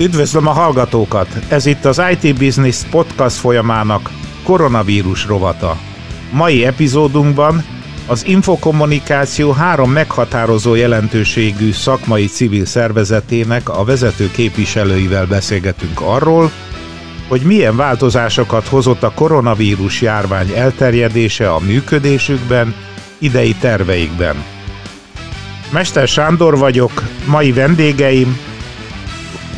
Üdvözlöm a hallgatókat! Ez itt az IT Business podcast folyamának koronavírus rovata. Mai epizódunkban az infokommunikáció három meghatározó jelentőségű szakmai civil szervezetének a vezető képviselőivel beszélgetünk arról, hogy milyen változásokat hozott a koronavírus járvány elterjedése a működésükben, idei terveikben. Mester Sándor vagyok, mai vendégeim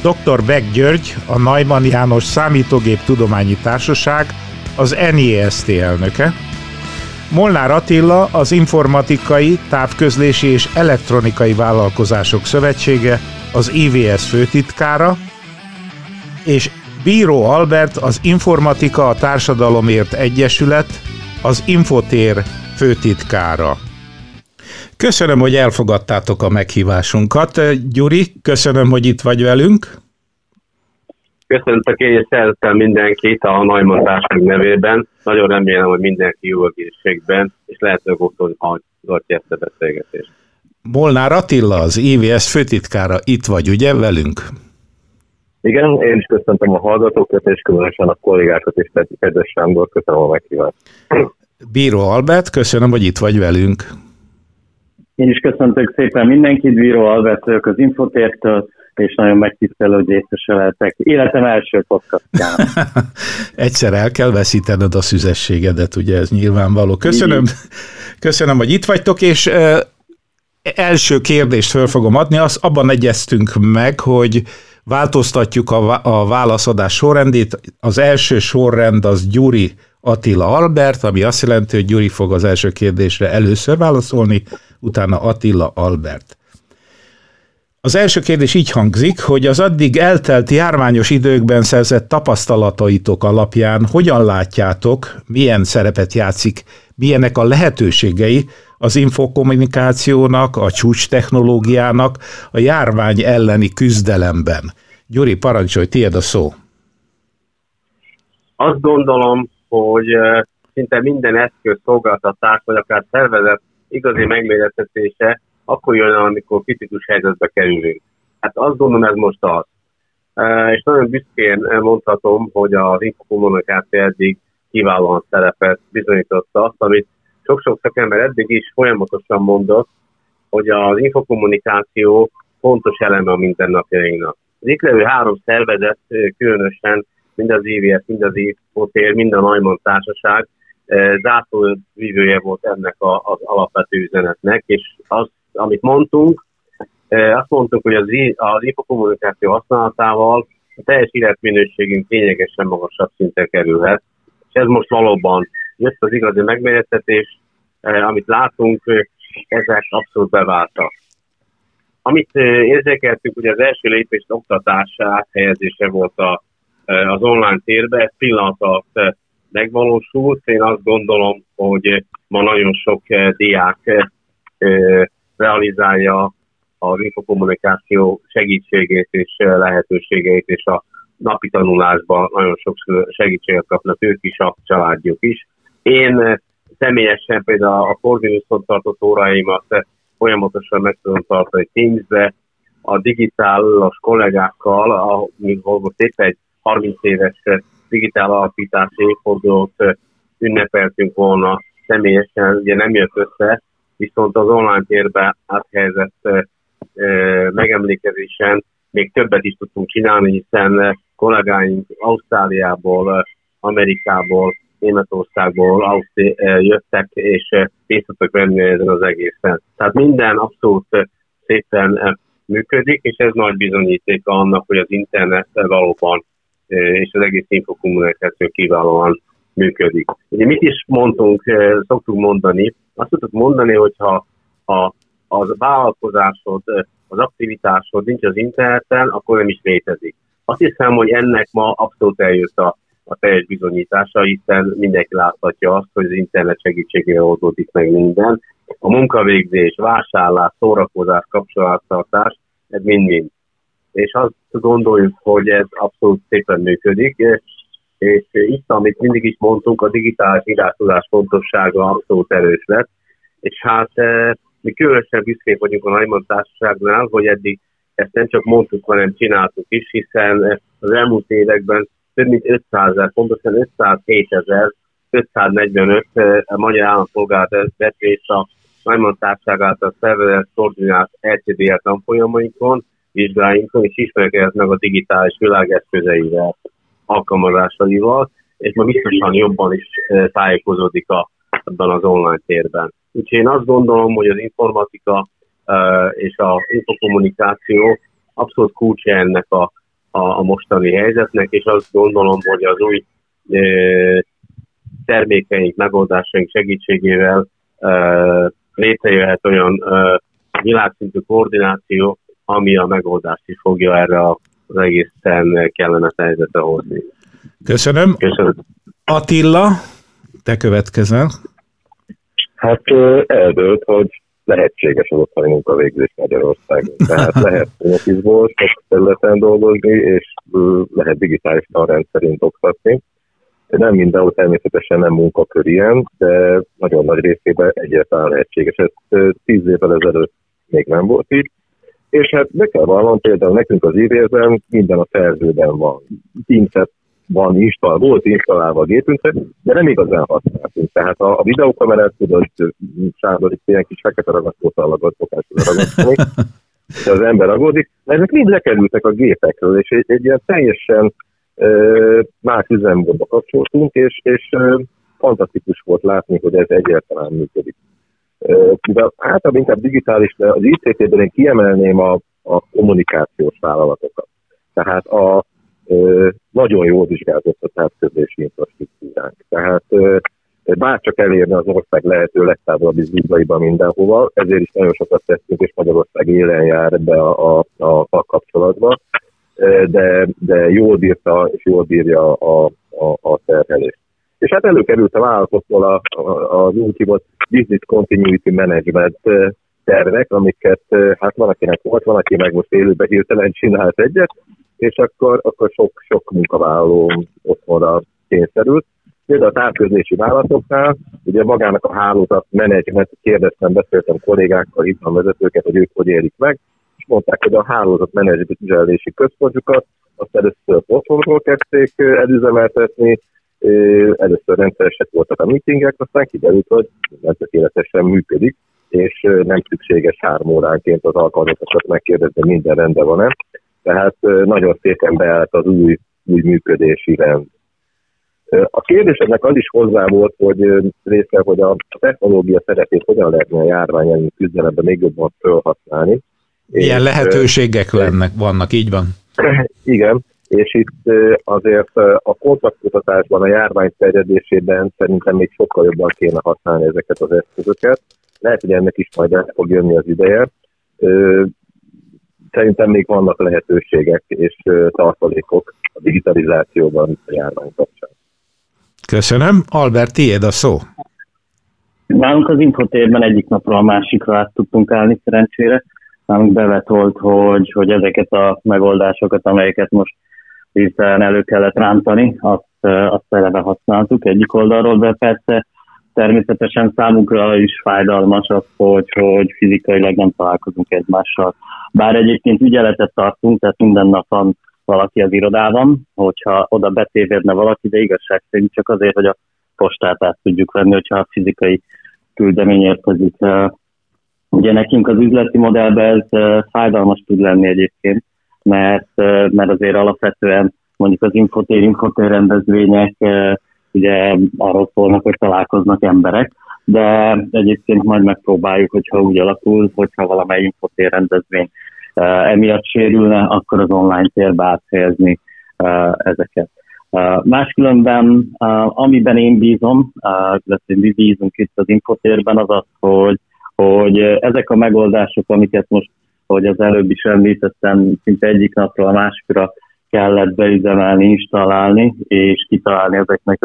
Dr. Beck György, a Najman János Számítógép Tudományi Társaság, az NIST elnöke, Molnár Attila, az Informatikai, Távközlési és Elektronikai Vállalkozások Szövetsége, az IVS főtitkára, és Bíró Albert, az Informatika a Társadalomért Egyesület, az Infotér főtitkára. Köszönöm, hogy elfogadtátok a meghívásunkat. Gyuri, köszönöm, hogy itt vagy velünk. Köszöntök én, és szeretem mindenkit a Najman Társaság nevében. Nagyon remélem, hogy mindenki jó egészségben, és lehetőleg otthon hallgatja ezt a beszélgetést. Molnár Attila, az IVS főtitkára itt vagy, ugye, velünk? Igen, én is köszöntöm a hallgatókat, és különösen a kollégákat, és kedves Sándor, köszönöm a meghívást. Bíró Albert, köszönöm, hogy itt vagy velünk. Én is köszöntök szépen mindenkit, Bíró Albert vagyok az Infotértől, és nagyon megtisztelő, hogy részese lehetek. Életem első podcastján. Egyszer el kell veszítened a szüzességedet, ugye ez nyilvánvaló. Köszönöm, köszönöm hogy itt vagytok, és első kérdést föl fogom adni, az abban egyeztünk meg, hogy változtatjuk a, a válaszadás sorrendét. Az első sorrend az Gyuri Attila Albert, ami azt jelenti, hogy Gyuri fog az első kérdésre először válaszolni, utána Attila Albert. Az első kérdés így hangzik, hogy az addig eltelt járványos időkben szerzett tapasztalataitok alapján hogyan látjátok, milyen szerepet játszik, milyenek a lehetőségei az infokommunikációnak, a csúcs technológiának a járvány elleni küzdelemben. Gyuri, parancsolj, tiéd a szó. Azt gondolom, hogy szinte minden eszköz szolgáltatás, vagy akár szervezet igazi megmérettetése akkor jön el, amikor kritikus helyzetbe kerülünk. Hát azt gondolom, ez most az. És nagyon büszkén mondhatom, hogy az infokommunikáció eddig kiválóan szerepet bizonyította azt, amit sok-sok szakember eddig is folyamatosan mondott, hogy az infokommunikáció fontos eleme a mindennapjainknak. Az itt levő három szervezet, különösen mind az IVS, mind az Infotér, mind a Neumann Társaság zászlóvívője volt ennek a, az alapvető üzenetnek, és az, amit mondtunk, azt mondtuk, hogy az, az infokommunikáció használatával a teljes életminőségünk lényegesen magasabb szinten kerülhet, és ez most valóban jött az igazi megmérettetés, amit látunk, ezek abszolút beváltak. Amit érzékeltünk, hogy az első lépés oktatás áthelyezése volt a, az online térbe, ez pillanat alatt megvalósult. Én azt gondolom, hogy ma nagyon sok diák realizálja az infokommunikáció segítségét és lehetőségeit, és a napi tanulásban nagyon sok segítséget kapnak ők is, a családjuk is. Én személyesen például a Corvinuson tartott óráimat folyamatosan meg tudom tartani Teams-be, a digitálos kollégákkal, ahol épp egy 30 éves digitál alapítási évfordulót ünnepeltünk volna személyesen, ugye nem jött össze, viszont az online térbe áthelyezett megemlékezésen még többet is tudtunk csinálni, hiszen kollégáink Ausztráliából, Amerikából, Németországból Ausztri- jöttek, és részt tudtak venni ezen az egészen. Tehát minden abszolút szépen működik, és ez nagy bizonyítéka annak, hogy az internet valóban és az egész infokommunikáció kiválóan működik. Ugye mit is mondtunk, szoktuk mondani, azt tudtuk mondani, hogyha a, az vállalkozásod, az aktivitásod nincs az interneten, akkor nem is létezik. Azt hiszem, hogy ennek ma abszolút eljött a, a teljes bizonyítása, hiszen mindenki láthatja azt, hogy az internet segítségével oldódik meg minden. A munkavégzés, vásárlás, szórakozás, kapcsolattartás, ez mind-mind. És azt gondoljuk, hogy ez abszolút szépen működik, és itt, amit mindig is mondtunk, a digitális irányítás fontossága abszolút erős lett, és hát mi különösen büszkék vagyunk a Neumann Társaságnál, hogy eddig ezt nem csak mondtuk, hanem csináltuk is, hiszen az elmúlt években több mint 500 ezer, pontosan 507 ezer, 545 a magyar állampolgár vett részt a Najman Társág által szervezett koordinált LCDL tanfolyamainkon, vizsgáinkon, és ismerkedett meg a digitális világ eszközeivel, alkalmazásaival, és ma biztosan jobban is tájékozódik a, ebben az online térben. Úgyhogy én azt gondolom, hogy az informatika és az infokommunikáció abszolút kulcsa ennek a, a, a mostani helyzetnek, és azt gondolom, hogy az új termékeink, megoldásaink segítségével létrejöhet olyan világszintű koordináció, ami a megoldást is fogja erre az egészen kellemes helyzetre hozni. Köszönöm. Köszönöm. Attila, te következel. Hát eldőlt, hogy lehetséges az otthoni munkavégzés Magyarországon. Tehát lehet office sok területen dolgozni, és lehet digitális rendszerint oktatni. Nem mindenhol természetesen nem munkakör ilyen, de nagyon nagy részében egyáltalán lehetséges. Ez tíz évvel ezelőtt még nem volt így. És hát be kell vallanom, például nekünk az ívérben minden a szerzőben van. Teams-et van install, volt installálva a gépünkre, de nem igazán használtunk. Tehát a, a videókamerát tudod, itt ilyen kis fekete ragasztótal lagad ragasztani, de az ember aggódik, mert ezek mind lekerültek a gépekről, és egy, egy ilyen teljesen ö, más üzemmódba kapcsoltunk, és, és ö, fantasztikus volt látni, hogy ez egyáltalán működik. De általában inkább digitális, de az ICT-ben én kiemelném a, a kommunikációs vállalatokat. Tehát a, nagyon jól vizsgázott a távközlési infrastruktúránk. Tehát bárcsak elérni az ország lehető legtávolabbi zúgaiban mindenhova, ezért is nagyon sokat tettünk, és Magyarország élen jár ebbe a, a, a, a kapcsolatba, de, de jól bírta és jól bírja a, a, a terhelést. És hát előkerült a vállalatokból a, a, az úgy hívott Business Continuity Management tervek, amiket hát van, akinek volt, van, aki meg most élőben hirtelen csinált egyet, és akkor, akkor sok, sok munkavállaló otthonra kényszerült. Például a távközlési vállalatoknál, ugye magának a hálózat menedzsment, kérdeztem, beszéltem kollégákkal, itt a vezetőket, hogy ők hogy élik meg, és mondták, hogy a hálózat menedzselési központjukat azt először otthonról kezdték előzemeltetni, először rendszeresek voltak a meetingek, aztán kiderült, hogy nem tökéletesen működik, és nem szükséges három óránként az alkalmazokat megkérdezni, minden rendben van-e. Tehát nagyon szépen beállt az új, új működési rend. A kérdésednek az is hozzá volt, hogy részre, hogy a technológia szerepét hogyan lehetne a járvány elleni küzdelemben még jobban felhasználni. Milyen és, lehetőségek lennek, vannak, így van? Igen, és itt azért a kontaktkutatásban, a járvány terjedésében szerintem még sokkal jobban kéne használni ezeket az eszközöket. Lehet, hogy ennek is majd el fog jönni az ideje szerintem még vannak lehetőségek és tartalékok a digitalizációban a járvány kapcsán. Köszönöm. Albert, tiéd a szó. Nálunk az infotérben egyik napról a másikra át tudtunk állni szerencsére. Nálunk bevetolt, hogy, hogy ezeket a megoldásokat, amelyeket most hirtelen elő kellett rántani, azt, azt eleve használtuk egyik oldalról, de persze természetesen számunkra is fájdalmas az, hogy, hogy fizikailag nem találkozunk egymással. Bár egyébként ügyeletet tartunk, tehát minden nap van valaki az irodában, hogyha oda betévedne valaki, de igazság szerint csak azért, hogy a postát át tudjuk venni, hogyha a fizikai küldemény érkezik. Ugye nekünk az üzleti modellben ez fájdalmas tud lenni egyébként, mert, mert azért alapvetően mondjuk az infotér, infotér rendezvények ugye arról szólnak, hogy találkoznak emberek, de egyébként majd megpróbáljuk, hogyha úgy alakul, hogyha valamely infotér rendezvény emiatt sérülne, akkor az online térbe áthelyezni ezeket. Máskülönben, amiben én bízom, illetve mi bízunk itt az infotérben, az az, hogy, hogy ezek a megoldások, amiket most, hogy az előbb is említettem, szinte egyik napról a másikra kellett beüzemelni, installálni, és kitalálni ezeknek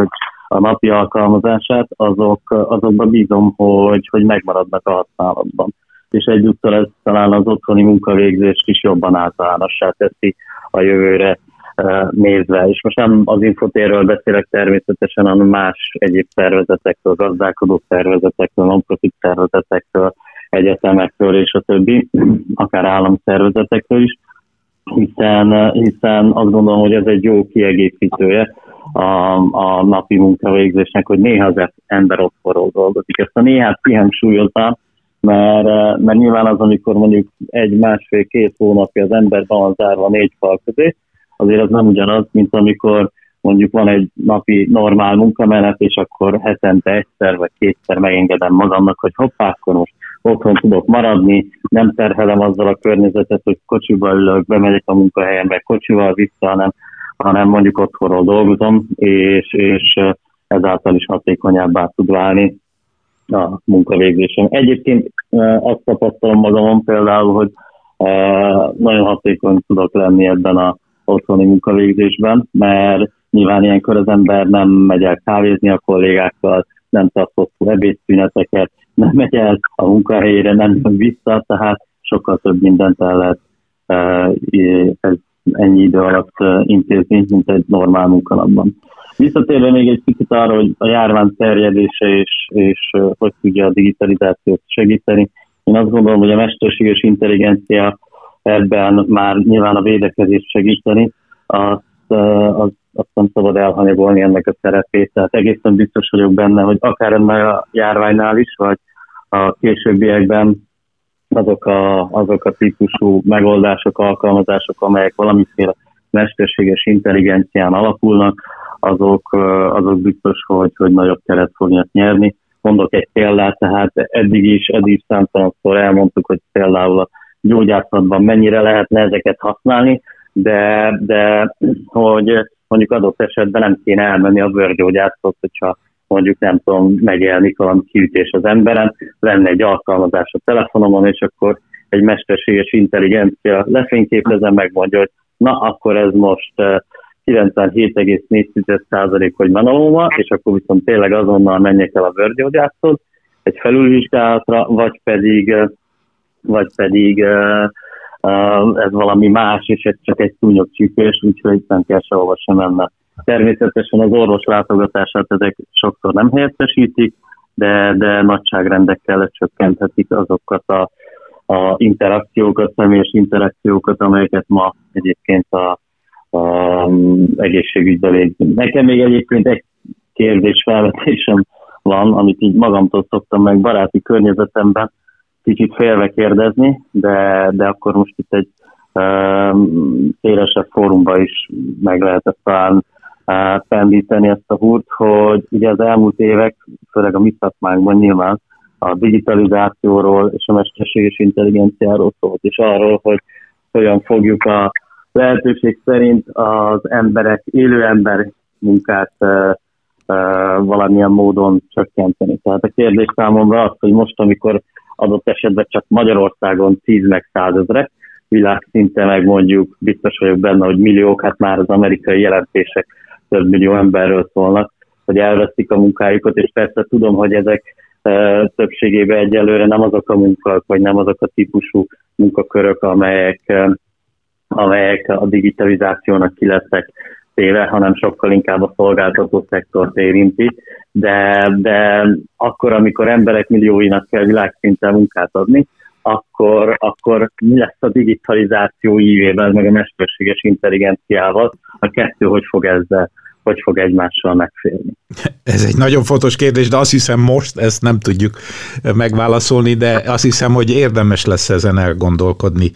a napi alkalmazását, azok, azokban bízom, hogy, hogy megmaradnak a használatban. És egyúttal ez talán az otthoni munkavégzést is jobban általánossá teszi a jövőre e, nézve. És most nem az infotérről beszélek természetesen, hanem más egyéb szervezetekről, gazdálkodó szervezetekről, non-profit szervezetekről, egyetemekről és a többi, akár államszervezetekről is, hiszen, hiszen azt gondolom, hogy ez egy jó kiegészítője a, a napi munkavégzésnek, hogy néha az ember otthonról dolgozik. Ezt a néhát kihangsúlyoztam, mert, mert nyilván az, amikor mondjuk egy, másfél, két hónapja az ember van zárva négy fal közé, azért az nem ugyanaz, mint amikor mondjuk van egy napi normál munkamenet, és akkor hetente egyszer vagy kétszer megengedem magamnak, hogy hoppá, akkor most otthon tudok maradni, nem terhelem azzal a környezetet, hogy kocsiba ülök, bemegyek a munkahelyembe kocsival vissza, hanem, hanem mondjuk otthonról dolgozom, és, és ezáltal is hatékonyabbá tud válni a munkavégzésem. Egyébként azt tapasztalom magamon például, hogy nagyon hatékony tudok lenni ebben a otthoni munkavégzésben, mert nyilván ilyenkor az ember nem megy el kávézni a kollégákkal, nem tart hosszú ebédszüneteket, nem megy el a munkahelyére, nem jön vissza, tehát sokkal több mindent el lehet ez ennyi idő alatt intézni, mint egy normál munkanapban. Visszatérve még egy kicsit arra, hogy a járvány terjedése és, és hogy tudja a digitalizációt segíteni, én azt gondolom, hogy a mesterséges intelligencia ebben már nyilván a védekezést segíteni, azt, az, azt nem szabad elhanyagolni ennek a szerepét. Tehát egészen biztos vagyok benne, hogy akár ennek a járványnál is, vagy a későbbiekben azok a, azok a típusú megoldások, alkalmazások, amelyek valamiféle mesterséges intelligencián alapulnak, azok, azok biztos, hogy, hogy nagyobb teret fognak nyerni. Mondok egy példát, tehát eddig is, eddig is számtalanszor elmondtuk, hogy például a gyógyászatban mennyire lehetne ezeket használni, de, de hogy mondjuk adott esetben nem kéne elmenni a bőrgyógyászhoz, hogyha mondjuk nem tudom, megjelenik valami kiütés az emberen, lenne egy alkalmazás a telefonomon, és akkor egy mesterséges intelligencia lefényképezem, megmondja, hogy na, akkor ez most 97,4% hogy menalóma, és akkor viszont tényleg azonnal menjek el a bőrgyógyászhoz, egy felülvizsgálatra, vagy pedig, vagy pedig ez valami más, és ez csak egy szúnyogcsípés, úgyhogy nem kell sehova sem menni. Természetesen az orvos látogatását ezek sokszor nem helyettesítik, de, de nagyságrendekkel lecsökkenthetik azokat a, a interakciókat, személyes interakciókat, amelyeket ma egyébként a, a egészségügyben végzünk. Nekem még egyébként egy kérdés felvetésem van, amit így magamtól szoktam meg baráti környezetemben kicsit félve kérdezni, de, de akkor most itt egy szélesebb fórumba is meg lehet talán pendíteni ezt a húrt, hogy ugye az elmúlt évek, főleg a mi szakmánkban nyilván a digitalizációról és a mesterséges intelligenciáról szólt, és arról, hogy hogyan fogjuk a lehetőség szerint az emberek, élő ember munkát uh, uh, valamilyen módon csökkenteni. Tehát a kérdés számomra az, hogy most, amikor adott esetben csak Magyarországon 10 meg 100 ezrek, világszinte meg mondjuk biztos vagyok benne, hogy milliók, hát már az amerikai jelentések több millió emberről szólnak, hogy elveszik a munkájukat, és persze tudom, hogy ezek e, többségében egyelőre nem azok a munkák, vagy nem azok a típusú munkakörök, amelyek, e, amelyek a digitalizációnak ki lesznek téve, hanem sokkal inkább a szolgáltató szektort érinti, de, de akkor, amikor emberek millióinak kell világszinten munkát adni, akkor, akkor mi lesz a digitalizáció ívében, meg a mesterséges intelligenciával, a kettő hogy fog ezzel hogy fog egymással megférni? Ez egy nagyon fontos kérdés, de azt hiszem most ezt nem tudjuk megválaszolni, de azt hiszem, hogy érdemes lesz ezen elgondolkodni.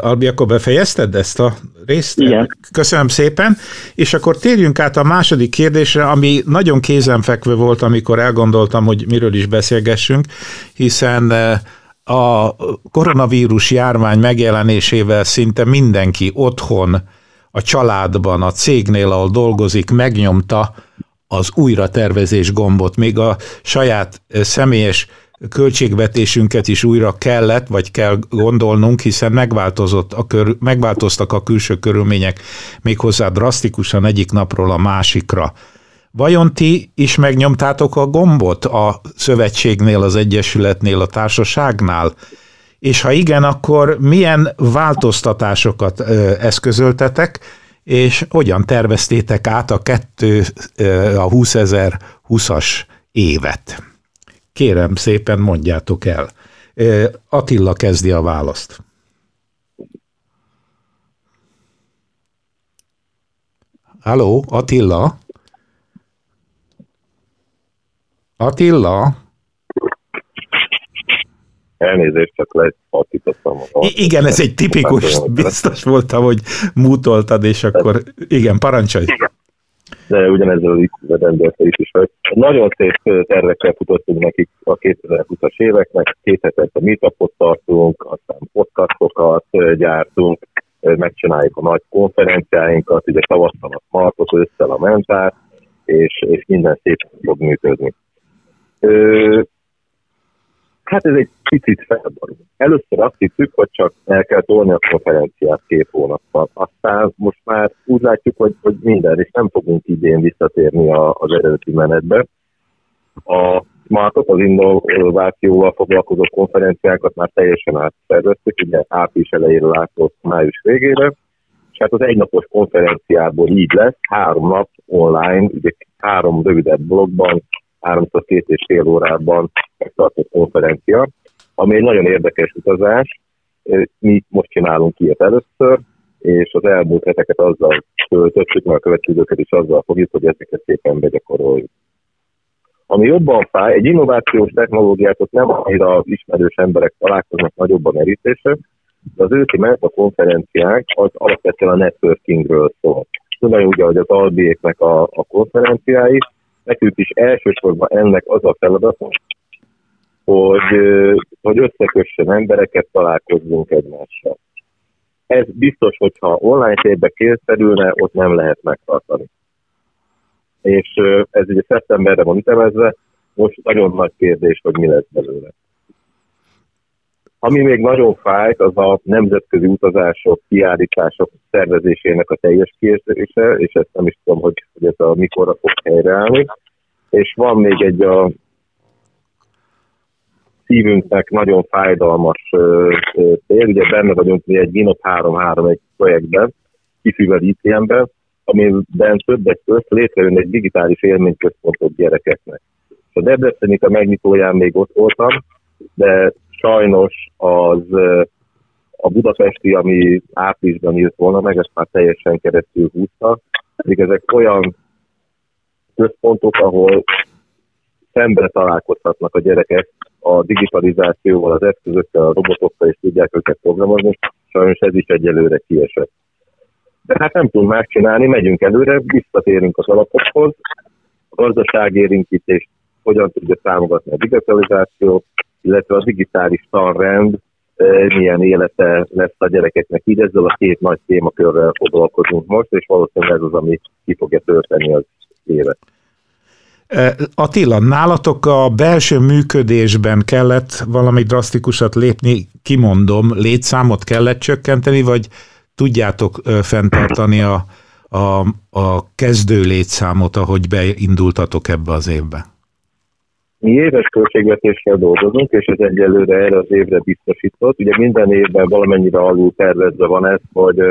Albi, akkor befejezted ezt a részt? Igen. Köszönöm szépen, és akkor térjünk át a második kérdésre, ami nagyon kézenfekvő volt, amikor elgondoltam, hogy miről is beszélgessünk, hiszen a koronavírus járvány megjelenésével szinte mindenki otthon, a családban, a cégnél, ahol dolgozik, megnyomta az újratervezés gombot, még a saját személyes költségvetésünket is újra kellett, vagy kell gondolnunk, hiszen megváltozott a kör, megváltoztak a külső körülmények méghozzá drasztikusan egyik napról a másikra. Vajon ti is megnyomtátok a gombot a szövetségnél, az egyesületnél, a társaságnál? És ha igen, akkor milyen változtatásokat eszközöltetek, és hogyan terveztétek át a, kettő, a 20 20-as évet? Kérem szépen mondjátok el. Attila kezdi a választ. Halló, Attila? Attila? Elnézést, csak lefakítottam. I- igen, ez egy tipikus, biztos voltam, hogy mútoltad, és akkor igen, parancsolj. De ugyanezzel az rendelte is is, hogy nagyon szép tervekkel futottunk nekik a 2020-as éveknek, két hetet a meetupot tartunk, aztán podcastokat gyártunk, megcsináljuk a nagy konferenciáinkat, ugye tavasszal a Smartot, összel a Mentát, és, és minden szépen fog működni. Hát ez egy picit felborul. Először azt hittük, hogy csak el kell tolni a konferenciát két hónappal. Aztán most már úgy látjuk, hogy, hogy minden, és nem fogunk idén visszatérni a, az eredeti menetbe. A Smartot, az innovációval foglalkozó konferenciákat már teljesen átszerveztük, ugye április elejére látott május végére, és hát az egynapos konferenciából így lesz, három nap online, ugye három rövidebb blogban, háromszor két és fél órában megtartott konferencia, ami egy nagyon érdekes utazás. Mi most csinálunk ilyet először, és az elmúlt heteket azzal töltöttük, mert a következőket is azzal fogjuk, hogy ezeket szépen begyakoroljuk. Ami jobban fáj, egy innovációs technológiát ott nem annyira ismerős emberek találkoznak nagyobb a merítése, de az ment a konferenciánk az alapvetően a networkingről szól. Tudom, ugye, hogy az albiéknek a, a konferenciái, nekünk is elsősorban ennek az a feladat, hogy, hogy összekössen embereket, találkozzunk egymással. Ez biztos, hogyha online térbe kényszerülne, ott nem lehet megtartani. És ez ugye szeptemberre van ütemezve, most nagyon nagy kérdés, hogy mi lesz belőle. Ami még nagyon fájt, az a nemzetközi utazások, kiállítások szervezésének a teljes kiesése, és ezt nem is tudom, hogy, hogy ez a mikorra fog helyreállni. És van még egy a szívünknek nagyon fájdalmas tér, ugye benne vagyunk mi egy Ginop 3 egy projektben, kifűvel ITM-ben, amiben többek között létrejön egy digitális élményközpontot gyerekeknek. A Debrecenit a megnyitóján még ott voltam, de sajnos az a budapesti, ami áprilisban írt volna meg, ezt már teljesen keresztül húzta, pedig ezek olyan központok, ahol szembe találkozhatnak a gyerekek a digitalizációval, az eszközökkel, a robotokkal, és tudják őket programozni. Sajnos ez is egyelőre kiesett. De hát nem tudunk más csinálni, megyünk előre, visszatérünk az alapokhoz, a gazdaságérinkítést hogyan tudja támogatni a digitalizációt, illetve a digitális tanrend milyen élete lesz a gyerekeknek. Így ezzel a két nagy témakörrel foglalkozunk most, és valószínűleg ez az, ami ki fogja tölteni az évet. Attila, nálatok a belső működésben kellett valami drasztikusat lépni, kimondom, létszámot kellett csökkenteni, vagy tudjátok fenntartani a, a, a kezdő létszámot, ahogy beindultatok ebbe az évbe? Mi éves költségvetéssel dolgozunk, és ez egyelőre erre az évre biztosított. Ugye minden évben valamennyire alul tervezve van ez, hogy e,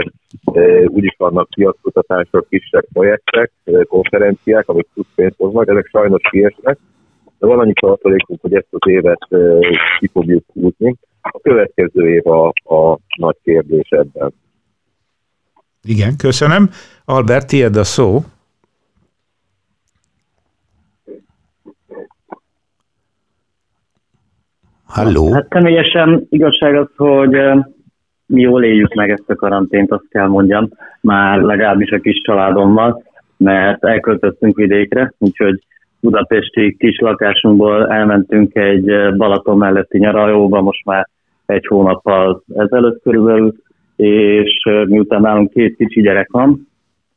úgyis vannak piackutatások, kisebb projektek, konferenciák, amik plusz pénzt hoznak, ezek sajnos kiesnek, de van annyi tartalékunk, hogy ezt az évet e, ki fogjuk húzni. A következő év a, a nagy kérdés ebben. Igen, köszönöm. Albert, tiéd a szó. Halló? Hát személyesen igazság az, hogy mi jól éljük meg ezt a karantént, azt kell mondjam, már legalábbis a kis családommal, mert elköltöztünk vidékre, úgyhogy budapesti kis lakásunkból elmentünk egy Balaton melletti nyaralóba, most már egy hónappal ezelőtt körülbelül, és miután nálunk két kicsi gyerek van,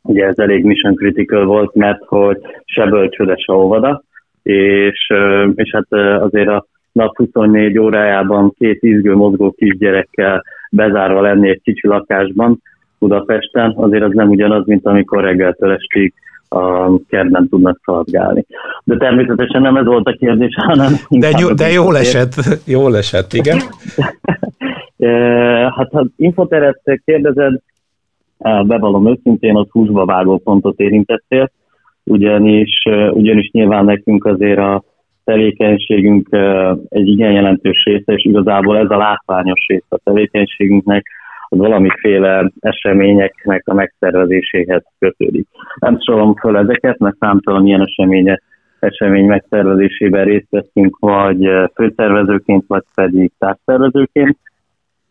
ugye ez elég mission critical volt, mert hogy se bölcsőde, se óvoda, és, és hát azért a nap 24 órájában két izgő mozgó kisgyerekkel bezárva lenni egy kicsi lakásban Budapesten, azért az nem ugyanaz, mint amikor reggeltől estig a kertben tudnak szaladgálni. De természetesen nem ez volt a kérdés, hanem... De, jó, de jól esett, jól esett, igen. hát ha infoteret kérdezed, bevallom őszintén, az húsba vágó pontot érintettél, ugyanis, ugyanis nyilván nekünk azért a tevékenységünk egy igen jelentős része, és igazából ez a látványos része a tevékenységünknek, az valamiféle eseményeknek a megszervezéséhez kötődik. Nem sorolom föl ezeket, mert számtalan ilyen eseménye, esemény megszervezésében részt veszünk, vagy főszervezőként, vagy pedig társszervezőként,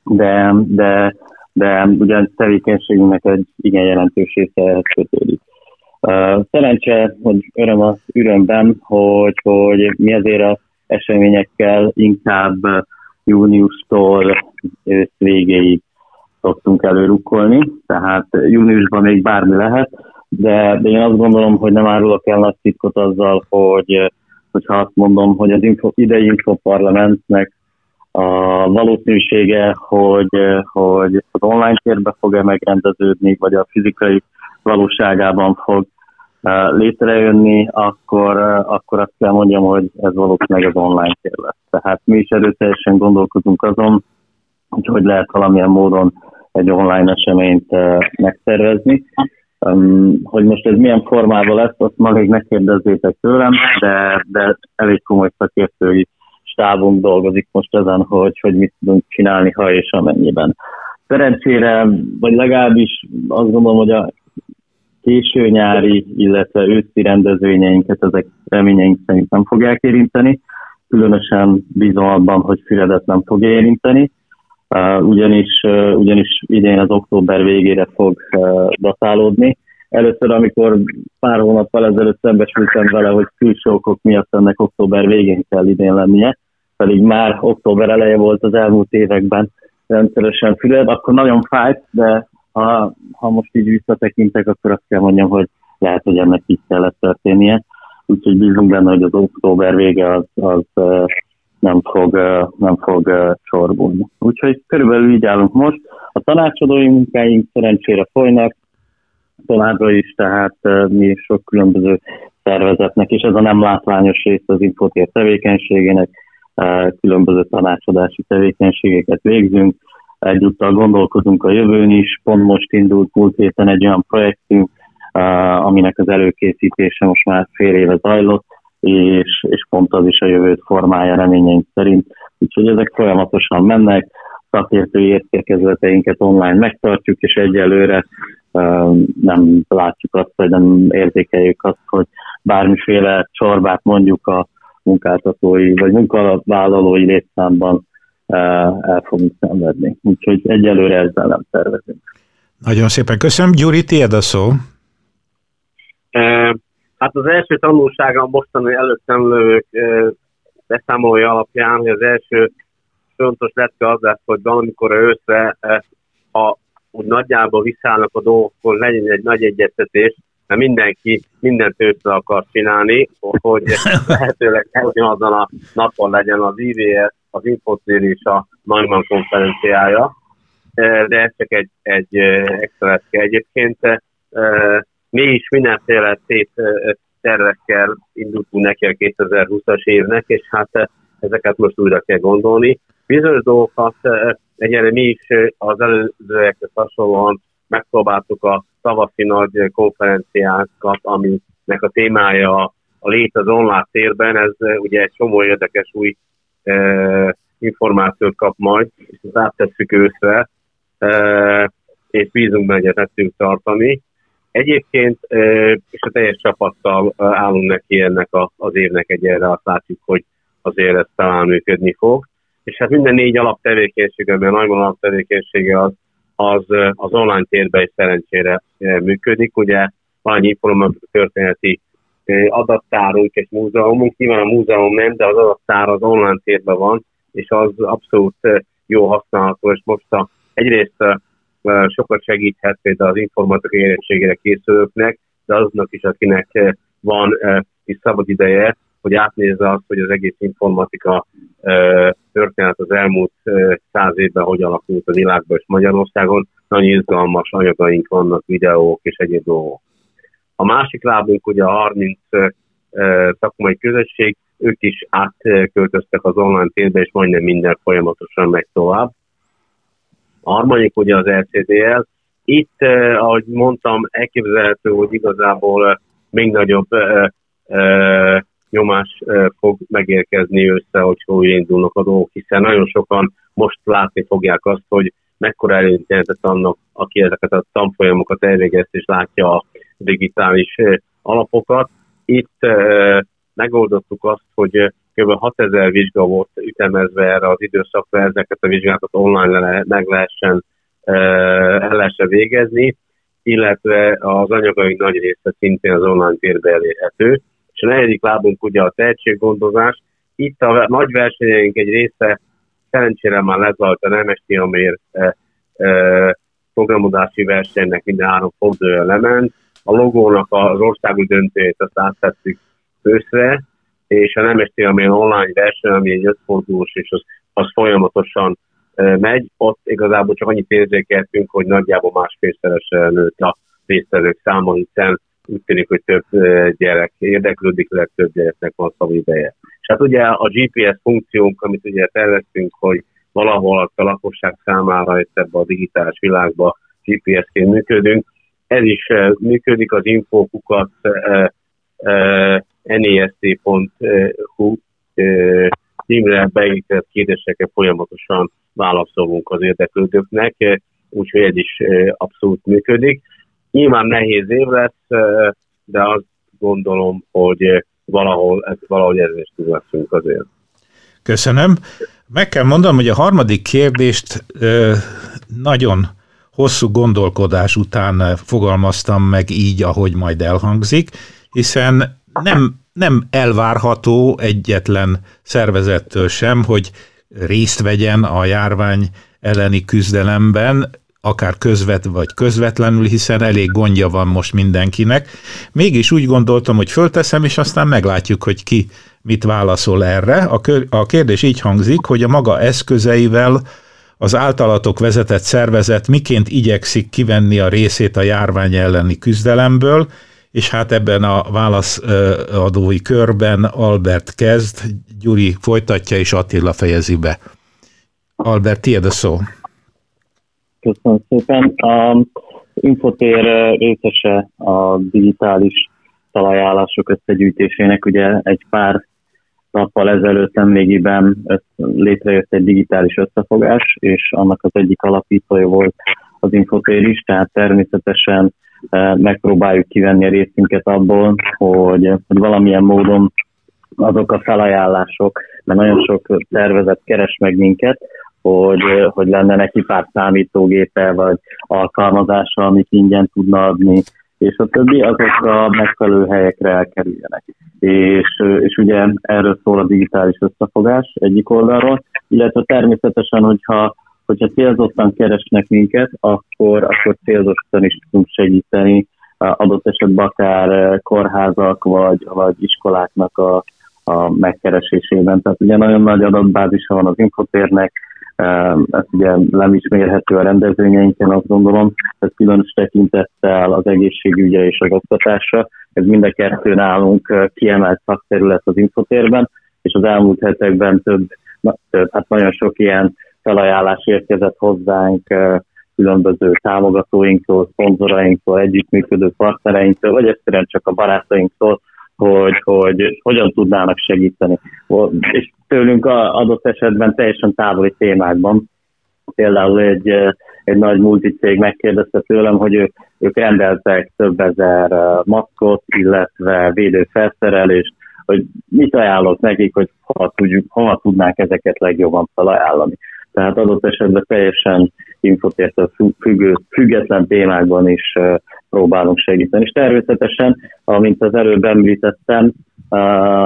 de, de, de ugyan tevékenységünknek egy igen jelentős része ehhez kötődik. Szerencse, hogy öröm az ürömben, hogy, hogy mi azért az eseményekkel inkább júniustól ősz végéig szoktunk előrukkolni, tehát júniusban még bármi lehet, de, de én azt gondolom, hogy nem árulok el nagy titkot azzal, hogy hogyha azt mondom, hogy az info, idei infoparlamentnek a valószínűsége, hogy, hogy az online térbe fog-e megrendeződni, vagy a fizikai valóságában fog létrejönni, akkor, akkor azt kell mondjam, hogy ez valószínűleg az online tér. Tehát mi is erőteljesen gondolkozunk azon, hogy hogy lehet valamilyen módon egy online eseményt megszervezni. Hogy most ez milyen formában lesz, azt ma még megkérdezzétek tőlem, de, de elég komoly szakértői stábunk dolgozik most ezen, hogy, hogy mit tudunk csinálni, ha és amennyiben. Szerencsére, vagy legalábbis azt gondolom, hogy a késő nyári, illetve őszi rendezvényeinket ezek reményeink szerint nem fogják érinteni. Különösen bízom abban, hogy Füredet nem fog érinteni, ugyanis, ugyanis idén az október végére fog datálódni. Először, amikor pár hónappal ezelőtt szembesültem vele, hogy külső okok miatt ennek október végén kell idén lennie, pedig már október eleje volt az elmúlt években rendszeresen Füred, akkor nagyon fájt, de ha, ha most így visszatekintek, akkor azt kell mondjam, hogy lehet, hogy ennek így kellett történnie. Úgyhogy bízunk benne, hogy az október vége az, az nem fog, nem fog sorbulni. Úgyhogy körülbelül így állunk most. A tanácsadói munkáink szerencsére folynak, továbbra is, tehát mi sok különböző szervezetnek, és ez a nem látványos rész az infotér tevékenységének, különböző tanácsadási tevékenységeket végzünk, Egyúttal gondolkozunk a jövőn is, pont most indult múlt héten egy olyan projektünk, aminek az előkészítése most már fél éve zajlott, és, és pont az is a jövőt formája reményeink szerint. Úgyhogy ezek folyamatosan mennek, szakértői értékezleteinket online megtartjuk, és egyelőre nem látjuk azt, vagy nem érzékeljük azt, hogy bármiféle csorbát mondjuk a munkáltatói vagy munkavállalói létszámban el fogunk szenvedni. Úgyhogy egyelőre ezzel nem tervezünk. Nagyon szépen köszönöm. Gyuri, tiéd a szó. Hát az első tanulsága a mostani előttem lövők beszámolója alapján, hogy az első fontos lett az lesz, hogy valamikor őszre, ha úgy nagyjából visszállnak a dolgok, akkor legyen egy nagy egyeztetés, mert mindenki mindent őszre akar csinálni, hogy lehetőleg azon a napon legyen az IVS, az Infocél és a Neumann konferenciája, de ez csak egy, egy extra lesz egyébként. Mi is mindenféle szép tervekkel indultunk neki a 2020-as évnek, és hát ezeket most újra kell gondolni. Bizonyos dolgokat egyenlően mi is az előzőekhez hasonlóan megpróbáltuk a tavaszi nagy konferenciákat, aminek a témája a lét az online térben, ez ugye egy csomó érdekes új információt kap majd, és ezt áttesszük őszre, és bízunk benne, hogy tudjuk tartani. Egyébként, és a teljes csapattal állunk neki ennek a, az évnek egyre, azt látjuk, hogy azért ez talán működni fog. És hát minden négy alaptevékenysége, mert nagy alaptevékenysége az az, az online térben is szerencsére működik. Ugye van egy informatika történeti adattárunk és múzeumunk, nyilván a múzeum nem, de az adattár az online térben van, és az abszolút jó használható, és most a, egyrészt sokat segíthet például az informatikai érettségére készülőknek, de azoknak is, akinek van is szabad ideje, hogy átnézze azt, hogy az egész informatika történet az elmúlt száz évben hogy alakult a világban és Magyarországon. Nagyon izgalmas anyagaink vannak, videók és egyéb dolgok. A másik lábunk ugye a 30 szakmai közösség, ők is átköltöztek az online térbe, és majdnem minden folyamatosan megy tovább. A harmadik ugye az LCDL. Itt, ahogy mondtam, elképzelhető, hogy igazából még nagyobb nyomás fog megérkezni össze, hogy hol indulnak a dolgok, hiszen nagyon sokan most látni fogják azt, hogy mekkora előnyt jelentett annak, aki ezeket a tanfolyamokat elvégezt és látja a digitális alapokat. Itt megoldottuk azt, hogy kb. 6000 vizsga volt ütemezve erre az időszakra, ezeket a vizsgákat online le, meg lehessen, el lehessen végezni, illetve az anyagaink nagy része szintén az online térbe elérhető. És a negyedik lábunk ugye a tehetséggondozás. Itt a nagy versenyeink egy része szerencsére már lezajlt a Nemes Tiamér e, versenynek minden három lement. A logónak az országú döntőjét azt áttettük őszre, és a Nemes Tiamér online verseny, ami egy ötfordulós, és az, az folyamatosan e, megy, ott igazából csak annyit érzékeltünk, hogy nagyjából másfélszeresen nőtt a résztvevők száma, hiszen úgy tűnik, hogy több gyerek érdeklődik, legtöbb gyereknek van szabad ideje. És hát ugye a GPS funkciónk, amit ugye terveztünk, hogy valahol a lakosság számára itt ebbe a digitális világba GPS-ként működünk, ez is működik, az infókukat nest.hu címre beépített kérdéseket folyamatosan válaszolunk az érdeklődőknek, úgyhogy ez is abszolút működik. Nyilván nehéz év lesz, de azt gondolom, hogy valahol, valahogy ezzel is tudunk azért. Köszönöm. Meg kell mondanom, hogy a harmadik kérdést nagyon hosszú gondolkodás után fogalmaztam meg így, ahogy majd elhangzik, hiszen nem, nem elvárható egyetlen szervezettől sem, hogy részt vegyen a járvány elleni küzdelemben, akár közvet vagy közvetlenül, hiszen elég gondja van most mindenkinek. Mégis úgy gondoltam, hogy fölteszem, és aztán meglátjuk, hogy ki mit válaszol erre. A, kérdés így hangzik, hogy a maga eszközeivel az általatok vezetett szervezet miként igyekszik kivenni a részét a járvány elleni küzdelemből, és hát ebben a válaszadói körben Albert kezd, Gyuri folytatja, és Attila fejezi be. Albert, tiéd a szó. Köszönöm szépen. A Infotér részese a digitális talajánlások összegyűjtésének. Ugye egy pár nappal ezelőtt nemrégiben létrejött egy digitális összefogás, és annak az egyik alapítója volt az Infotér is, tehát természetesen megpróbáljuk kivenni a részünket abból, hogy, hogy valamilyen módon azok a felajánlások, mert nagyon sok szervezet keres meg minket, hogy, hogy lenne neki pár számítógépe, vagy alkalmazása, amit ingyen tudna adni, és a többi azok a megfelelő helyekre elkerüljenek. És, és ugye erről szól a digitális összefogás egyik oldalról, illetve természetesen, hogyha, hogyha célzottan keresnek minket, akkor, akkor célzottan is tudunk segíteni, adott esetben akár kórházak vagy, vagy iskoláknak a, a megkeresésében. Tehát ugye nagyon nagy adatbázisa van az infotérnek, ez ugye nem is mérhető a rendezvényeinken, azt gondolom, ez különös tekintettel az egészségügye és az oktatásra. Ez mind a kettő nálunk kiemelt szakterület az infotérben, és az elmúlt hetekben több, több hát nagyon sok ilyen felajánlás érkezett hozzánk különböző támogatóinktól, szponzorainktól, együttműködő partnereinktől, vagy egyszerűen csak a barátainktól, hogy, hogy hogyan tudnának segíteni. És tőlünk adott esetben teljesen távoli témákban. Például egy, egy nagy multicég megkérdezte tőlem, hogy ők, ők rendeltek több ezer maszkot, illetve védőfelszerelést, hogy mit ajánlok nekik, hogy hova, tudjuk, hova tudnák ezeket legjobban felajánlani. Tehát adott esetben teljesen infotértől függő, független témákban is próbálunk segíteni. És természetesen, amint az előbb említettem,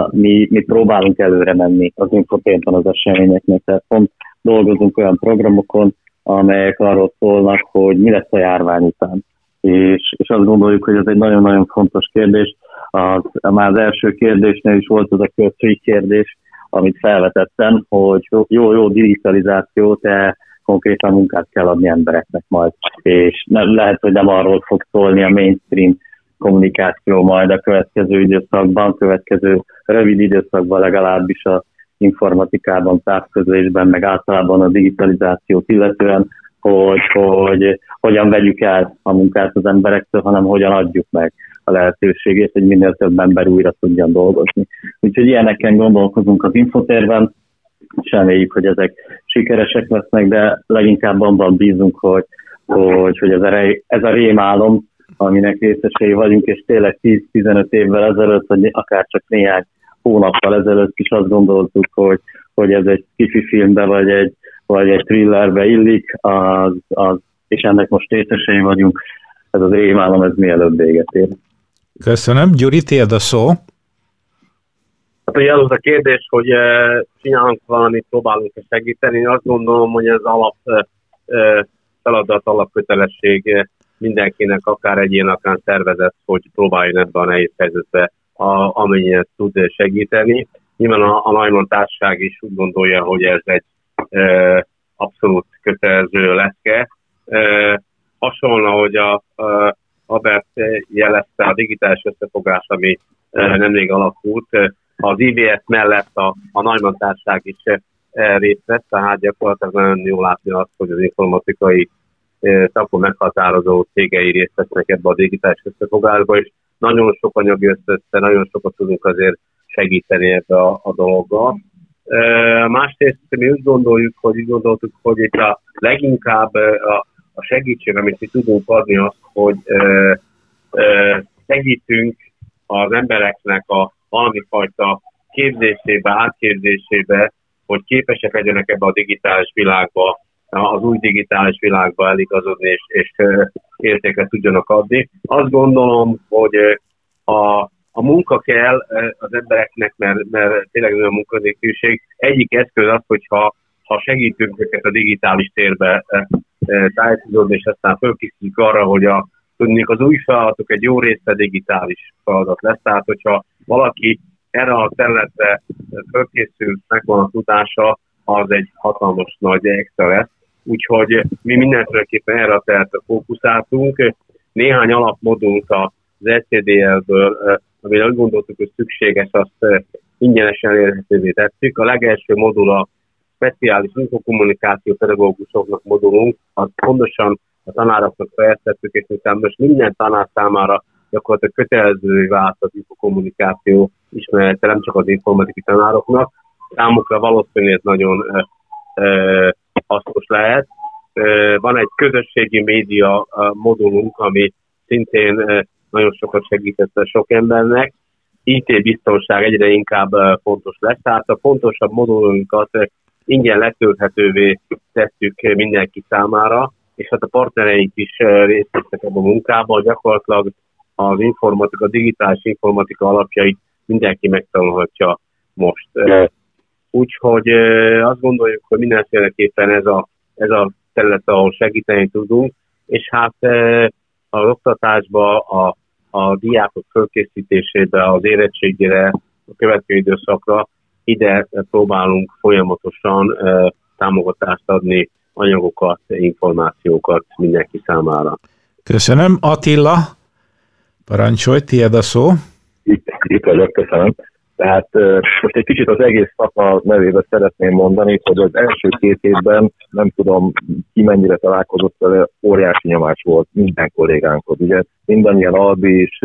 mi, mi próbálunk előre menni az infotérben az eseményeknek. Tehát pont dolgozunk olyan programokon, amelyek arról szólnak, hogy mi lesz a járvány után. És, és azt gondoljuk, hogy ez egy nagyon-nagyon fontos kérdés. Az, már az első kérdésnél is volt az a költői kérdés, amit felvetettem, hogy jó, jó digitalizáció, de konkrétan munkát kell adni embereknek majd. És ne, lehet, hogy nem arról fog szólni a mainstream kommunikáció majd a következő időszakban, következő rövid időszakban legalábbis a informatikában, távközlésben, meg általában a digitalizációt illetően, hogy, hogy hogyan vegyük el a munkát az emberektől, hanem hogyan adjuk meg a lehetőségét, hogy minél több ember újra tudjon dolgozni. Úgyhogy ilyeneken gondolkozunk az infotérben, és reméljük, hogy ezek sikeresek lesznek, de leginkább abban bízunk, hogy, hogy, hogy ez, a, ez a rémálom, aminek részesei vagyunk, és tényleg 10-15 évvel ezelőtt, vagy akár csak néhány hónappal ezelőtt is azt gondoltuk, hogy, hogy ez egy kifi filmbe, vagy egy, vagy egy thrillerbe illik, az, az, és ennek most részesei vagyunk. Ez az rémálom, ez mielőbb véget ér. Köszönöm. Gyuri, tiéd a szó. Ugye az a kérdés, hogy uh, csinálunk valamit, próbálunk-e segíteni. Azt gondolom, hogy ez alap uh, feladat, alapkötelesség mindenkinek, akár egyén, akár szervezet, hogy próbáljon ebben a nehéz helyzetbe, a, amennyire tud segíteni. Nyilván a, a Najman Társaság is úgy gondolja, hogy ez egy e, abszolút kötelező leszke. E, hasonló, hogy a, a Abert jelezte a digitális összefogás, ami e, nemrég alakult, az IVS mellett a, a Társaság is e, részt vett, tehát gyakorlatilag nagyon jó látni azt, hogy az informatikai szakon meghatározó cégei részt vesznek ebbe a digitális összefogásba, és nagyon sok anyag jött össze, nagyon sokat tudunk azért segíteni ebbe a, a dologba. E, másrészt mi úgy gondoljuk, hogy úgy gondoltuk, hogy itt a leginkább a, a segítség, amit mi tudunk adni, az, hogy e, e, segítünk az embereknek a valami fajta képzésébe, átképzésébe, hogy képesek legyenek ebbe a digitális világba az új digitális világba eligazodni és, és értéket tudjanak adni. Azt gondolom, hogy a, a munka kell az embereknek, mert, mert tényleg olyan munkanélküliség. Egyik eszköz az, hogyha ha segítünk őket a digitális térbe tájékozódni, és aztán fölkészítjük arra, hogy a, tudnék az új feladatok egy jó része digitális feladat lesz. Tehát, hogyha valaki erre a területre fölkészül, megvan a tudása, az egy hatalmas nagy extra lesz, úgyhogy mi mindenféleképpen erre a területre fókuszáltunk. Néhány alapmodult az SCDL-ből, amire úgy gondoltuk, hogy szükséges, azt ingyenesen elérhetővé tettük. A legelső modul a speciális infokommunikáció pedagógusoknak modulunk, azt pontosan a tanároknak fejeztettük, és miután most minden tanár számára gyakorlatilag kötelezővé vált az infokommunikáció ismerete, nem csak az informatikai tanároknak, számukra valószínűleg ez nagyon hasznos lehet. Van egy közösségi média modulunk, ami szintén nagyon sokat segített sok embernek. IT biztonság egyre inkább fontos lesz, tehát a fontosabb modulunkat ingyen letölthetővé tettük mindenki számára, és hát a partnereink is részt vesznek ebben a munkában, gyakorlatilag az informatika, a digitális informatika alapjait mindenki megtanulhatja most. Úgyhogy azt gondoljuk, hogy mindenféleképpen ez a, ez a terület, ahol segíteni tudunk, és hát az oktatásba, a, a diákok fölkészítésébe, az érettségére, a következő időszakra ide próbálunk folyamatosan támogatást adni, anyagokat, információkat mindenki számára. Köszönöm. Attila, parancsolj, tiéd a szó. Itt, itt vagyok, köszönöm. Tehát most egy kicsit az egész szakma nevébe szeretném mondani, hogy az első két évben nem tudom ki mennyire találkozott vele, óriási nyomás volt minden kollégánkhoz. Ugye mindannyian Albi is,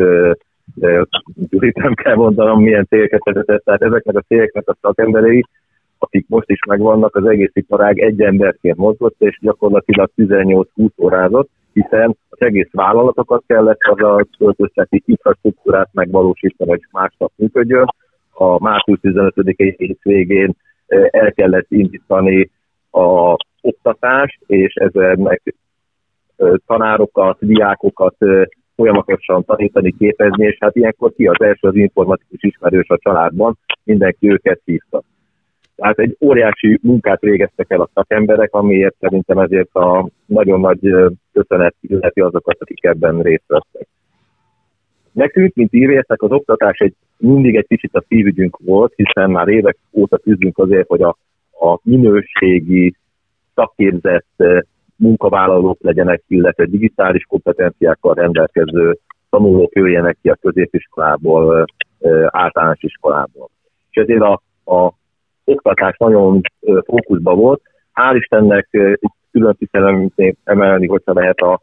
Gyurit nem kell mondanom, milyen cégeket vezetett, tehát ezeknek a cégeknek a szakemberei, akik most is megvannak, az egész iparág egy emberként mozgott, és gyakorlatilag 18-20 órázott, hiszen az egész vállalatokat kellett az a költözteti infrastruktúrát megvalósítani, hogy másnap működjön, a március 15-i végén el kellett indítani a oktatást, és ezek tanárokat, diákokat folyamatosan tanítani, képezni, és hát ilyenkor ki az első az informatikus ismerős a családban, mindenki őket hívta. Tehát egy óriási munkát végeztek el a szakemberek, amiért szerintem ezért a nagyon nagy köszönet illeti azokat, akik ebben részt vesznek. Nekünk, mint írészek, az oktatás egy, mindig egy kicsit a szívügyünk volt, hiszen már évek óta küzdünk azért, hogy a, a minőségi, szakképzett munkavállalók legyenek, illetve digitális kompetenciákkal rendelkező tanulók jöjjenek ki a középiskolából, általános iskolából. És ezért a, a oktatás nagyon fókuszban volt. Hál' Istennek külön tisztelem emelni, hogyha lehet a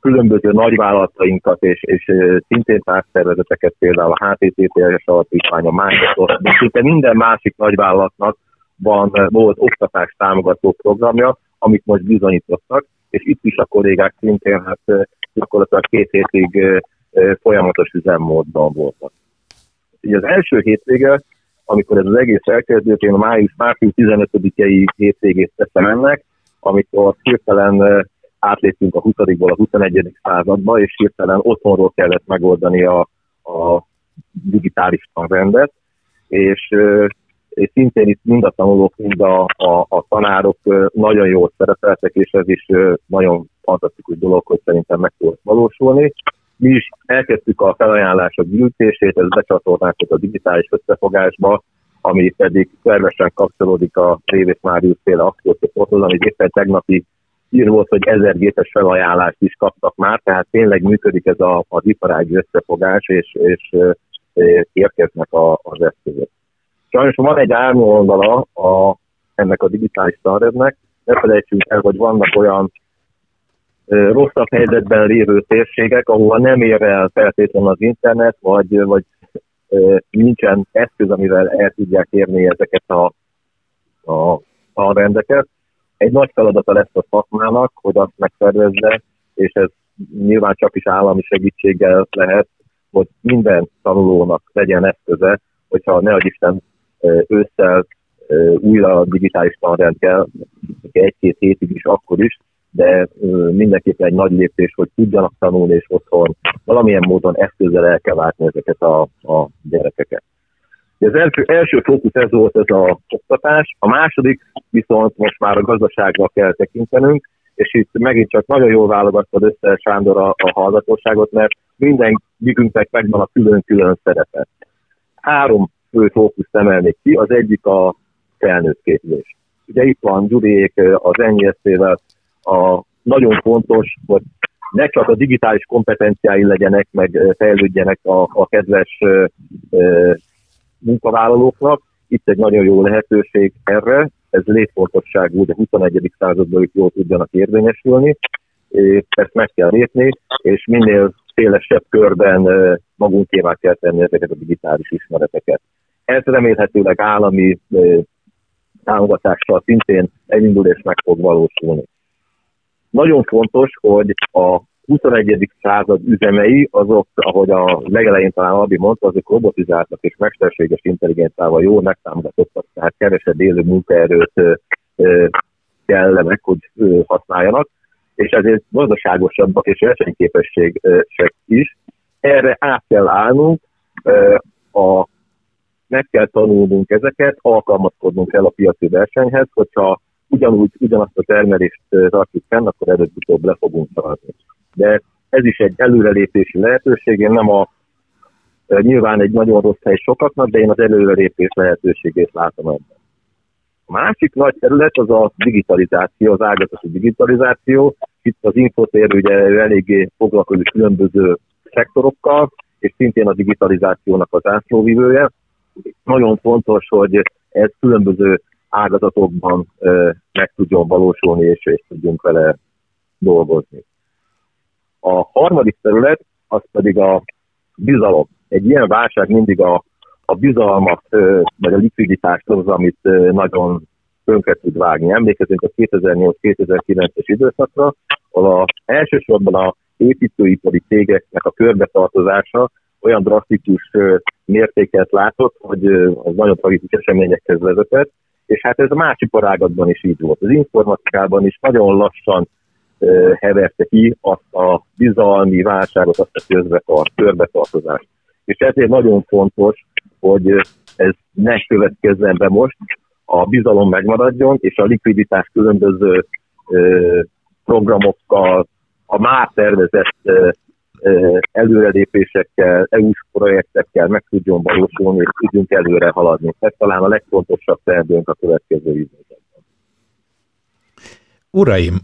különböző nagyvállalatainkat és, és szintén társzervezeteket, például a HTTP-es alapítvány, a Microsoft, de szinte minden másik nagyvállalatnak van, volt oktatás támogató programja, amit most bizonyítottak, és itt is a kollégák szintén hát gyakorlatilag két hétig folyamatos üzemmódban voltak. Ugye az első hétvége, amikor ez az egész elkezdődött, én a május, március 15-i hétvégét teszem ennek, amikor hirtelen átléptünk a 20-ból a 21. századba, és hirtelen otthonról kellett megoldani a, a digitális tanrendet, és, és szintén itt mind a tanulók, mind a, a, a tanárok nagyon jól szerepeltek, és ez is nagyon fantasztikus dolog, hogy szerintem meg tudott valósulni. Mi is elkezdtük a felajánlások gyűjtését, ez becsatolnánk a digitális összefogásba, ami pedig szervesen kapcsolódik a Révész Máriusz féle akciócsoporthoz, ami éppen tegnapi ír volt, hogy ezer gépes felajánlást is kaptak már, tehát tényleg működik ez a, az iparági összefogás, és, és érkeznek a, az eszközök. Sajnos van egy árnyoldala a, ennek a digitális standardnek, ne felejtsünk el, hogy vannak olyan rosszabb helyzetben lévő térségek, ahol nem ér el feltétlenül az internet, vagy, vagy nincsen eszköz, amivel el tudják érni ezeket a, a, a rendeket. Egy nagy feladata lesz a szakmának, hogy azt megszervezze, és ez nyilván csak is állami segítséggel lehet, hogy minden tanulónak legyen eszköze, hogyha ne Isten ősszel újra digitális tanrend kell, egy-két hétig is, akkor is, de mindenképpen egy nagy lépés, hogy tudjanak tanulni, és otthon valamilyen módon eszközzel el kell látni ezeket a, a gyerekeket. Az első, első fókusz ez volt ez a oktatás, a második viszont most már a gazdaságra kell tekintenünk, és itt megint csak nagyon jól válogattad össze Sándor a, a hallgatóságot, mert minden gigünknek megvan a külön-külön szerepe. Három fő fókuszt emelnék ki, az egyik a felnőtt képzés. Ugye itt van Gyuriék az NYSZ-vel, a, nagyon fontos, hogy ne csak a digitális kompetenciái legyenek, meg fejlődjenek a, a kedves ö, munkavállalóknak. Itt egy nagyon jó lehetőség erre, ez létfontosságú, de 21. században ők jól tudjanak érvényesülni. Ezt meg kell lépni, és minél szélesebb körben magunkévá kell tenni ezeket a digitális ismereteket. Ez remélhetőleg állami támogatással szintén elindul és meg fog valósulni. Nagyon fontos, hogy a 21. század üzemei, azok, ahogy a legelején talán Albi mondta, azok robotizáltak és mesterséges intelligenciával jól megtámogatottak, tehát kevesebb élő munkaerőt kellenek, hogy használjanak, és ezért gazdaságosabbak és versenyképességesek is. Erre át kell állnunk, a, meg kell tanulnunk ezeket, alkalmazkodnunk kell a piaci versenyhez, hogyha ugyanúgy, ugyanazt a termelést tartjuk fenn, akkor előbb-utóbb le fogunk találni. De ez is egy előrelépési lehetőség, én nem a nyilván egy nagyon rossz hely sokaknak, de én az előrelépés lehetőségét látom ebben. A másik nagy terület az a digitalizáció, az ágazati digitalizáció. Itt az infotér ugye eléggé foglalkozik különböző szektorokkal, és szintén a digitalizációnak az átlóvívője. Nagyon fontos, hogy ez különböző ágazatokban meg tudjon valósulni, és, és tudjunk vele dolgozni. A harmadik terület az pedig a bizalom. Egy ilyen válság mindig a, a bizalmat, vagy a likviditást az, amit nagyon tönkre tud vágni. Emlékezünk a 2008-2009-es időszakra, ahol a, elsősorban a építőipari cégeknek a körbetartozása olyan drasztikus mértéket látott, hogy az nagyon tragikus eseményekhez vezetett, és hát ez a másik iparágatban is így volt. Az informatikában is nagyon lassan uh, heverte ki azt a bizalmi válságot, azt a közbetart, körbetartozást. És ezért nagyon fontos, hogy ez ne következzen be most, a bizalom megmaradjon, és a likviditás különböző uh, programokkal, a már tervezett uh, előrelépésekkel, EU-s projektekkel meg tudjon valósulni, és tudjunk előre haladni. Ez talán a legfontosabb teendőnk a következő időszakban. Uraim,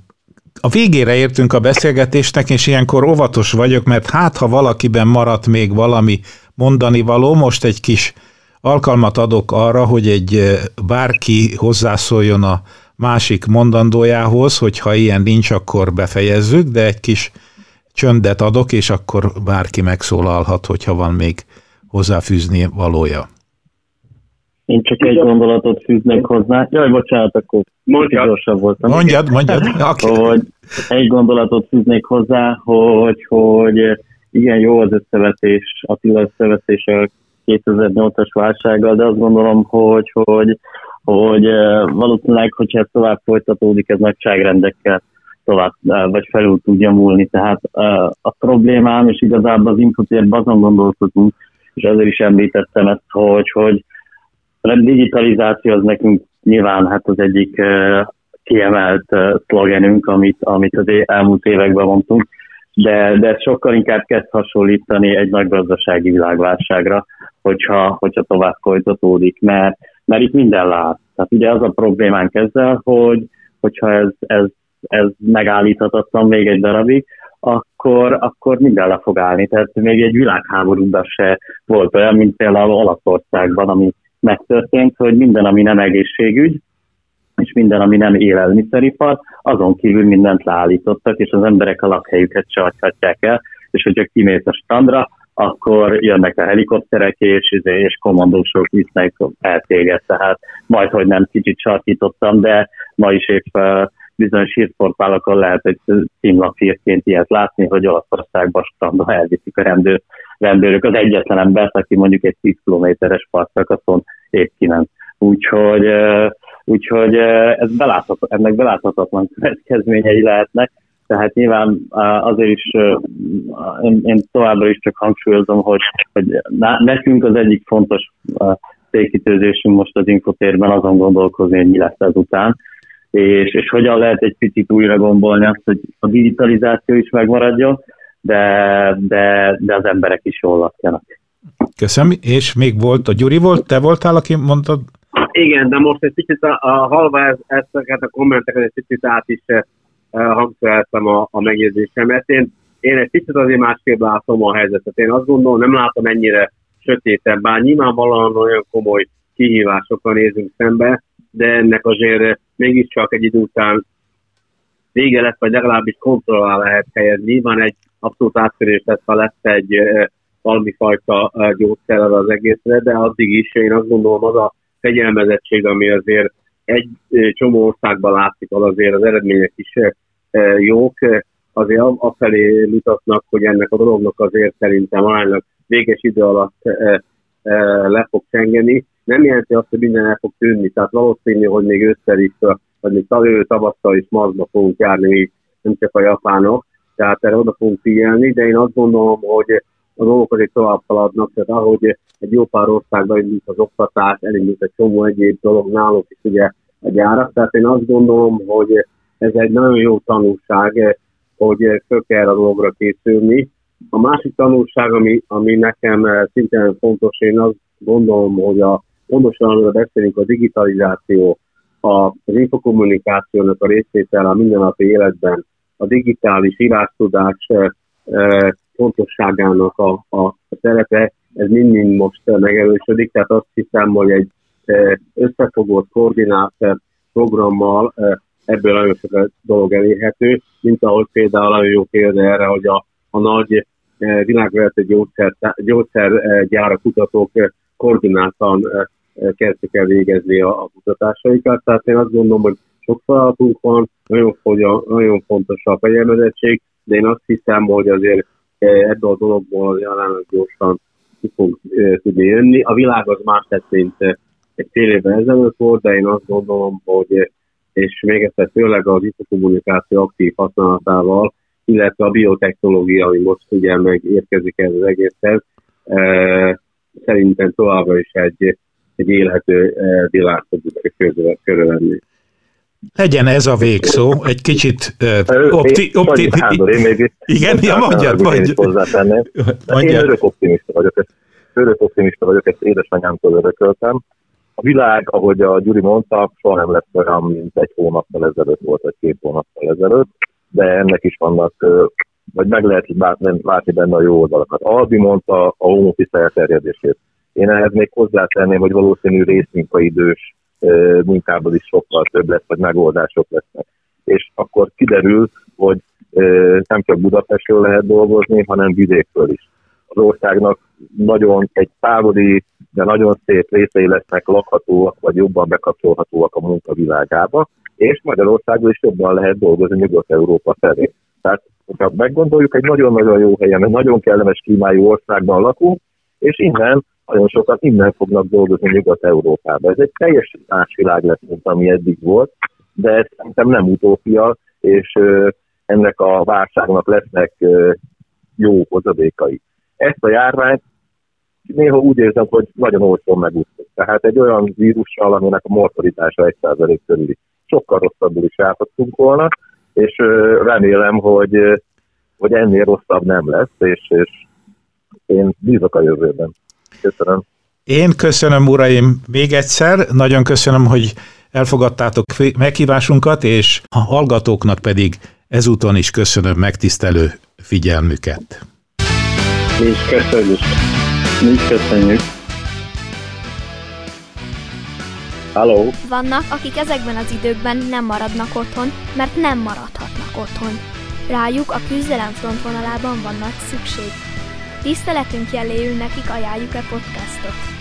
a végére értünk a beszélgetésnek, és ilyenkor óvatos vagyok, mert hát, ha valakiben maradt még valami mondani való, most egy kis alkalmat adok arra, hogy egy bárki hozzászóljon a másik mondandójához, hogyha ilyen nincs, akkor befejezzük, de egy kis csöndet adok, és akkor bárki megszólalhat, hogyha van még hozzáfűzni valója. Én csak egy gondolatot fűznék hozzá. Jaj, bocsánat, akkor mondjad. gyorsabb voltam. Mondjad, mondjad. Okay. Hogy egy gondolatot fűznék hozzá, hogy, hogy igen, jó az összevetés, Attila összevetés a 2008-as válsággal, de azt gondolom, hogy, hogy, hogy eh, valószínűleg, hogyha ez tovább folytatódik, ez nagyságrendekkel tovább, vagy felül tudja múlni. Tehát eh, a problémám, és igazából az infotérben azon gondolkodunk, és ezért is említettem ezt, hogy, hogy a digitalizáció az nekünk nyilván hát az egyik kiemelt szlogenünk, amit, amit az elmúlt években mondtunk, de, de sokkal inkább kezd hasonlítani egy nagy gazdasági világválságra, hogyha, hogyha tovább folytatódik, mert, mert itt minden lát. Tehát ugye az a problémánk ezzel, hogy hogyha ez, ez, ez megállíthatatlan még egy darabig, akkor, akkor minden le fog állni. Tehát még egy világháborúban se volt olyan, mint például Olaszországban, ami megtörtént, hogy minden, ami nem egészségügy, és minden, ami nem élelmiszeripar, azon kívül mindent leállítottak, és az emberek a lakhelyüket se adhatják el, és hogyha kimész a standra, akkor jönnek a helikopterek, és, és kommandósok visznek el téged, tehát majd, hogy nem kicsit sarkítottam, de ma is épp bizonyos hírportálokon lehet egy címlapírként ilyet látni, hogy Olaszországban standra elviszik a rendőr, rendőrök. Az egyetlen embert, aki mondjuk egy 10 kilométeres partszakaszon épp kiment. Úgyhogy, úgyhogy ez beláthat, ennek beláthatatlan következményei lehetnek, tehát nyilván azért is én, én továbbra is csak hangsúlyozom, hogy, hogy nekünk az egyik fontos célkitőzésünk most az infotérben azon gondolkozni, hogy mi lesz ezután, és, és hogyan lehet egy picit újra gombolni azt, hogy a digitalizáció is megmaradjon, de, de, de az emberek is jól lakjanak. Köszönöm, és még volt, a Gyuri volt, te voltál, aki mondtad? Igen, de most egy picit a, a halva ez, ezeket a kommenteket egy picit át is hangszereltem a, a megjegyzésemet. Én, én egy picit azért másképp látom a helyzetet. Én azt gondolom, nem látom ennyire sötétebb, bár nyilvánvalóan olyan komoly kihívásokkal nézünk szembe, de ennek azért mégiscsak egy idő után vége lesz, vagy legalábbis kontrollál lehet helyezni. Van egy abszolút áttörés lesz, ha lesz egy valami fajta gyógyszer az egészre, de addig is én azt gondolom az a fegyelmezettség, ami azért egy csomó országban látszik, az azért az eredmények is jók, azért afelé mutatnak, hogy ennek a dolognak azért szerintem aránylag véges idő alatt le fog csengeni. Nem jelenti azt, hogy minden el fog tűnni, tehát valószínű, hogy még ősszel is, vagy még tavasszal is Marsba fogunk járni, nem csak a japánok, tehát erre oda fogunk figyelni, de én azt gondolom, hogy a dolgok azért tovább haladnak, tehát ahogy egy jó pár országban indult az oktatás, elindult egy csomó egyéb dolog náluk is ugye a gyárak, tehát én azt gondolom, hogy ez egy nagyon jó tanulság, hogy föl kell a dologra készülni. A másik tanulság, ami, ami nekem szintén fontos, én azt gondolom, hogy a pontosan, amiről beszélünk, a digitalizáció, az infokommunikációnak a részvétel a mindennapi életben, a digitális írástudás fontosságának a, a, a szerepe, ez mind-mind most megerősödik, tehát azt hiszem, hogy egy összefogott, koordinált programmal ebből nagyon sok dolog elérhető, mint ahogy például nagyon jó példa erre, hogy a, a nagy világvezető gyógyszer, gyógyszergyára kutatók koordináltan kezdtek el végezni a, a kutatásaikat. Tehát én azt gondolom, hogy sok feladatunk van, nagyon, nagyon fontos a fegyelmezettség, de én azt hiszem, hogy azért ebből a dologból jelenleg gyorsan ki fog tudni jönni. A világ az más tett, mint egy fél évvel ezelőtt volt, de én azt gondolom, hogy és még egyszer főleg az infokommunikáció aktív használatával, illetve a biotechnológia, ami most ugye megérkezik ez az egészhez, szerintem továbbra is egy, egy élhető világ tudjuk körülvenni. Legyen ez a végszó, egy kicsit uh, opti, opti, Sándor, én még igen, ja, mondjad, mondjad. Én örök optimista vagyok, ezt, örök optimista vagyok, ezt édesanyámtól örököltem. A világ, ahogy a Gyuri mondta, soha nem lesz olyan, mint egy hónappal ezelőtt volt, vagy két hónappal ezelőtt, de ennek is vannak, vagy meg lehet látni, benne a jó oldalakat. Albi mondta a home office. Én ehhez még hozzátenném, hogy valószínű részmunkaidős munkából is sokkal több lesz, vagy megoldások lesznek. És akkor kiderül, hogy nem csak Budapestről lehet dolgozni, hanem vidékről is. Az országnak nagyon egy távoli, de nagyon szép részei lesznek lakhatóak, vagy jobban bekapcsolhatóak a munkavilágába, és Magyarországon is jobban lehet dolgozni Nyugat-Európa felé. Tehát, hogyha meggondoljuk, egy nagyon-nagyon jó helyen, egy nagyon kellemes klímájú országban lakunk, és innen nagyon sokan innen fognak dolgozni Nyugat-Európába. Ez egy teljesen más világ lesz, mint ami eddig volt, de ez szerintem nem utópia, és ennek a válságnak lesznek jó hozadékai. Ezt a járványt néha úgy érzem, hogy nagyon olcsón megúsztuk. Tehát egy olyan vírussal, aminek a mortalitása 1% körüli sokkal rosszabbul is járhattunk volna, és remélem, hogy, hogy ennél rosszabb nem lesz, és, és én bízok a jövőben. Köszönöm. Én köszönöm, uraim, még egyszer. Nagyon köszönöm, hogy elfogadtátok meghívásunkat, és a hallgatóknak pedig ezúton is köszönöm megtisztelő figyelmüket. Is köszönjük. Mi köszönjük. Halló? Vannak, akik ezekben az időkben nem maradnak otthon, mert nem maradhatnak otthon. Rájuk a küzdelem frontvonalában van nagy szükség. Tiszteletünk jeléül nekik ajánljuk a podcastot.